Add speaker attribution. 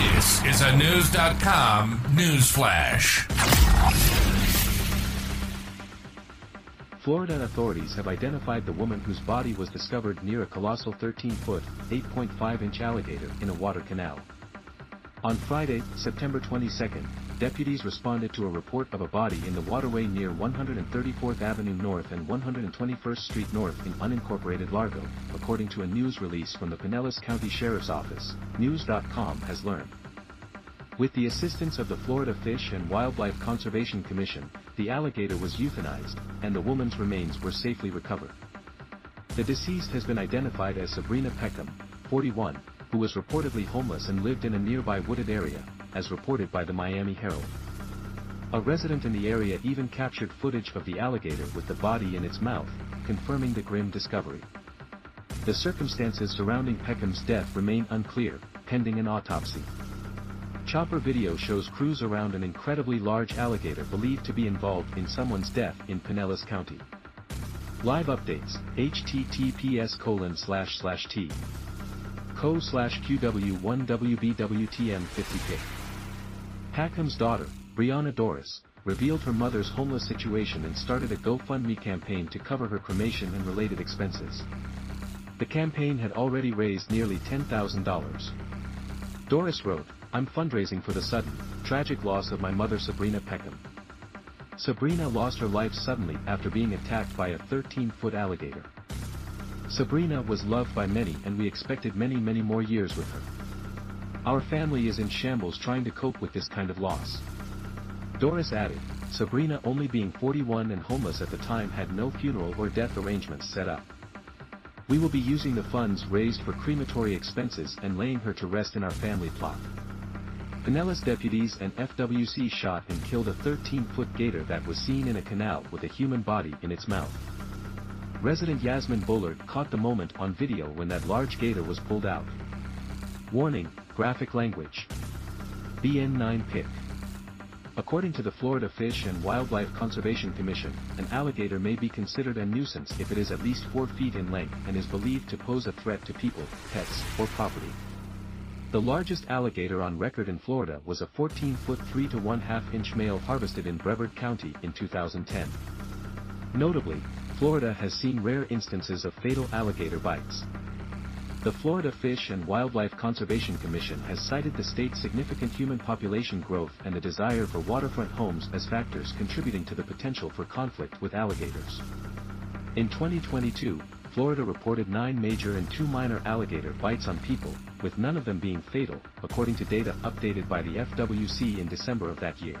Speaker 1: This is a News.com news flash.
Speaker 2: Florida authorities have identified the woman whose body was discovered near a colossal 13-foot, 8.5-inch alligator in a water canal. On Friday, September 22, deputies responded to a report of a body in the waterway near 134th Avenue North and 121st Street North in unincorporated Largo, according to a news release from the Pinellas County Sheriff's Office, News.com has learned. With the assistance of the Florida Fish and Wildlife Conservation Commission, the alligator was euthanized, and the woman's remains were safely recovered. The deceased has been identified as Sabrina Peckham, 41, who was reportedly homeless and lived in a nearby wooded area, as reported by the Miami Herald. A resident in the area even captured footage of the alligator with the body in its mouth, confirming the grim discovery. The circumstances surrounding Peckham's death remain unclear, pending an autopsy. Chopper video shows crews around an incredibly large alligator believed to be involved in someone's death in Pinellas County. Live updates, https colon slash slash t co slash QW1WBWTM50K. Peckham's daughter, Brianna Doris, revealed her mother's homeless situation and started a GoFundMe campaign to cover her cremation and related expenses. The campaign had already raised nearly $10,000. Doris wrote, I'm fundraising for the sudden, tragic loss of my mother Sabrina Peckham. Sabrina lost her life suddenly after being attacked by a 13-foot alligator. Sabrina was loved by many and we expected many many more years with her. Our family is in shambles trying to cope with this kind of loss. Doris added, Sabrina only being 41 and homeless at the time had no funeral or death arrangements set up. We will be using the funds raised for crematory expenses and laying her to rest in our family plot. Pinellas deputies and FWC shot and killed a 13-foot gator that was seen in a canal with a human body in its mouth. Resident Yasmin Bullard caught the moment on video when that large gator was pulled out. Warning, graphic language. BN9 pic. According to the Florida Fish and Wildlife Conservation Commission, an alligator may be considered a nuisance if it is at least 4 feet in length and is believed to pose a threat to people, pets, or property. The largest alligator on record in Florida was a 14-foot 3 to 1 2 inch male harvested in Brevard County in 2010. Notably, Florida has seen rare instances of fatal alligator bites. The Florida Fish and Wildlife Conservation Commission has cited the state's significant human population growth and the desire for waterfront homes as factors contributing to the potential for conflict with alligators. In 2022, Florida reported nine major and two minor alligator bites on people, with none of them being fatal, according to data updated by the FWC in December of that year.